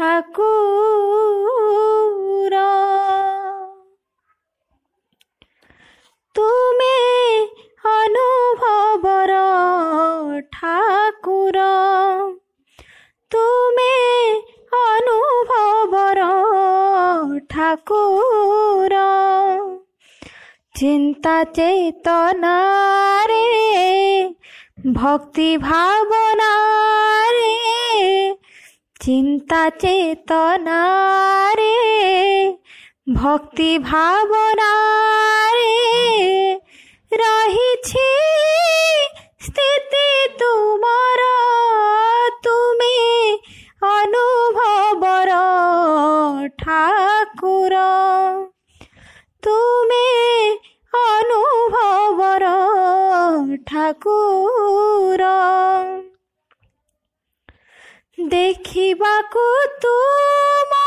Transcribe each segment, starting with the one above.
ঠাকুর তুমি অনুভবর ঠাকুর তুমি অনুভবর ঠাকুর চিন্তা চেতনারে ভক্তি ভাবনা চিন্তা চেতনারে ভক্তি ভাবনারে রহিছি স্থিতি তোমার তুমি অনুভবর ঠাকুর তুমি অনুভবর ঠাকুর ଦେଖିବାକୁ ତୁମ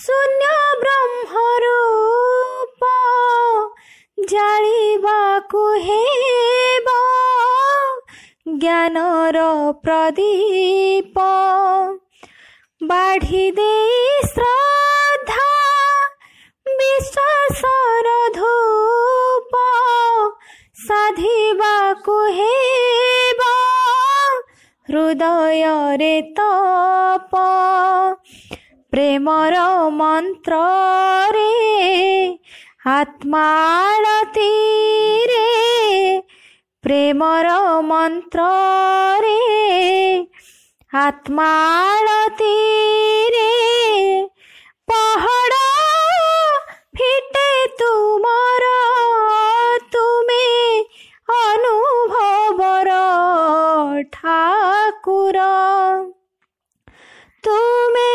ଶୂନ୍ୟ ବ୍ରହ୍ମ ରୂପ ଜାଣିବାକୁ ହେବ ଜ୍ଞାନର ପ୍ରଦୀପ ବାଢ଼ି ଦେଇ ଶ୍ରଦ୍ଧା ବିଶ୍ୱାସର ଧୂପ ସାଧିବାକୁ ହେବ ହୃଦୟରେ ତାପ ପ୍ରେମର ମନ୍ତ୍ରରେ ଆତ୍ମାଳତୀରେ ପ୍ରେମର ମନ୍ତ୍ରରେ ଆତ୍ମାଳତୀରେ ପାହାଡ଼ ଫିଟେ ତୁମର ତୁମେ ଅନୁଭବର ଠା পুরা তুমি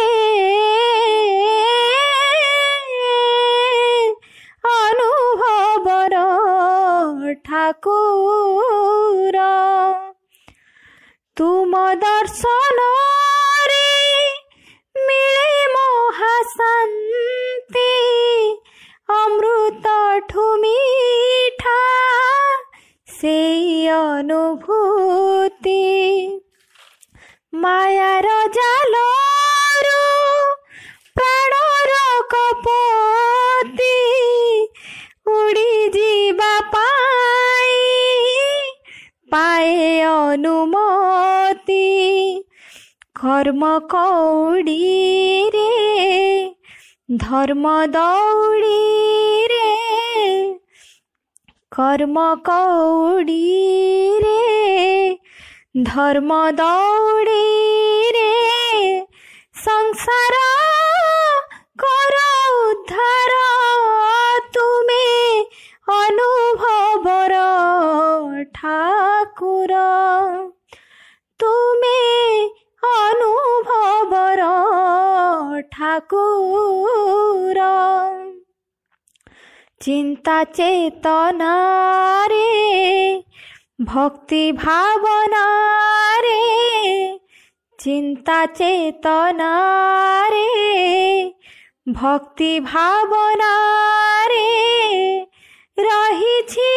অনুভবর ঠাকুর তুম দর্শন মিলে মহাশান্তি অমৃত অনুভূতি ମାୟାର ଜାଲ ପ୍ରାଣର କପତି ଉଡ଼ିଯିବା ପାଏ ଅନୁମତି କର୍ମ କୌଡ଼ିରେ ଧର୍ମ ଦୌଡ଼ିରେ କର୍ମ କୌଡ଼ିରେ ধর্ম দৌড়ে রে সংসার কর উদ্ধার তুমি অনুভবর ঠাকুর তুমি অনুভবর ঠাকুর চিন্তা চেতনারে ভক্তি ভাবনারে চিন্তা চেতনারে ভক্তি ভাবনারে রহিছি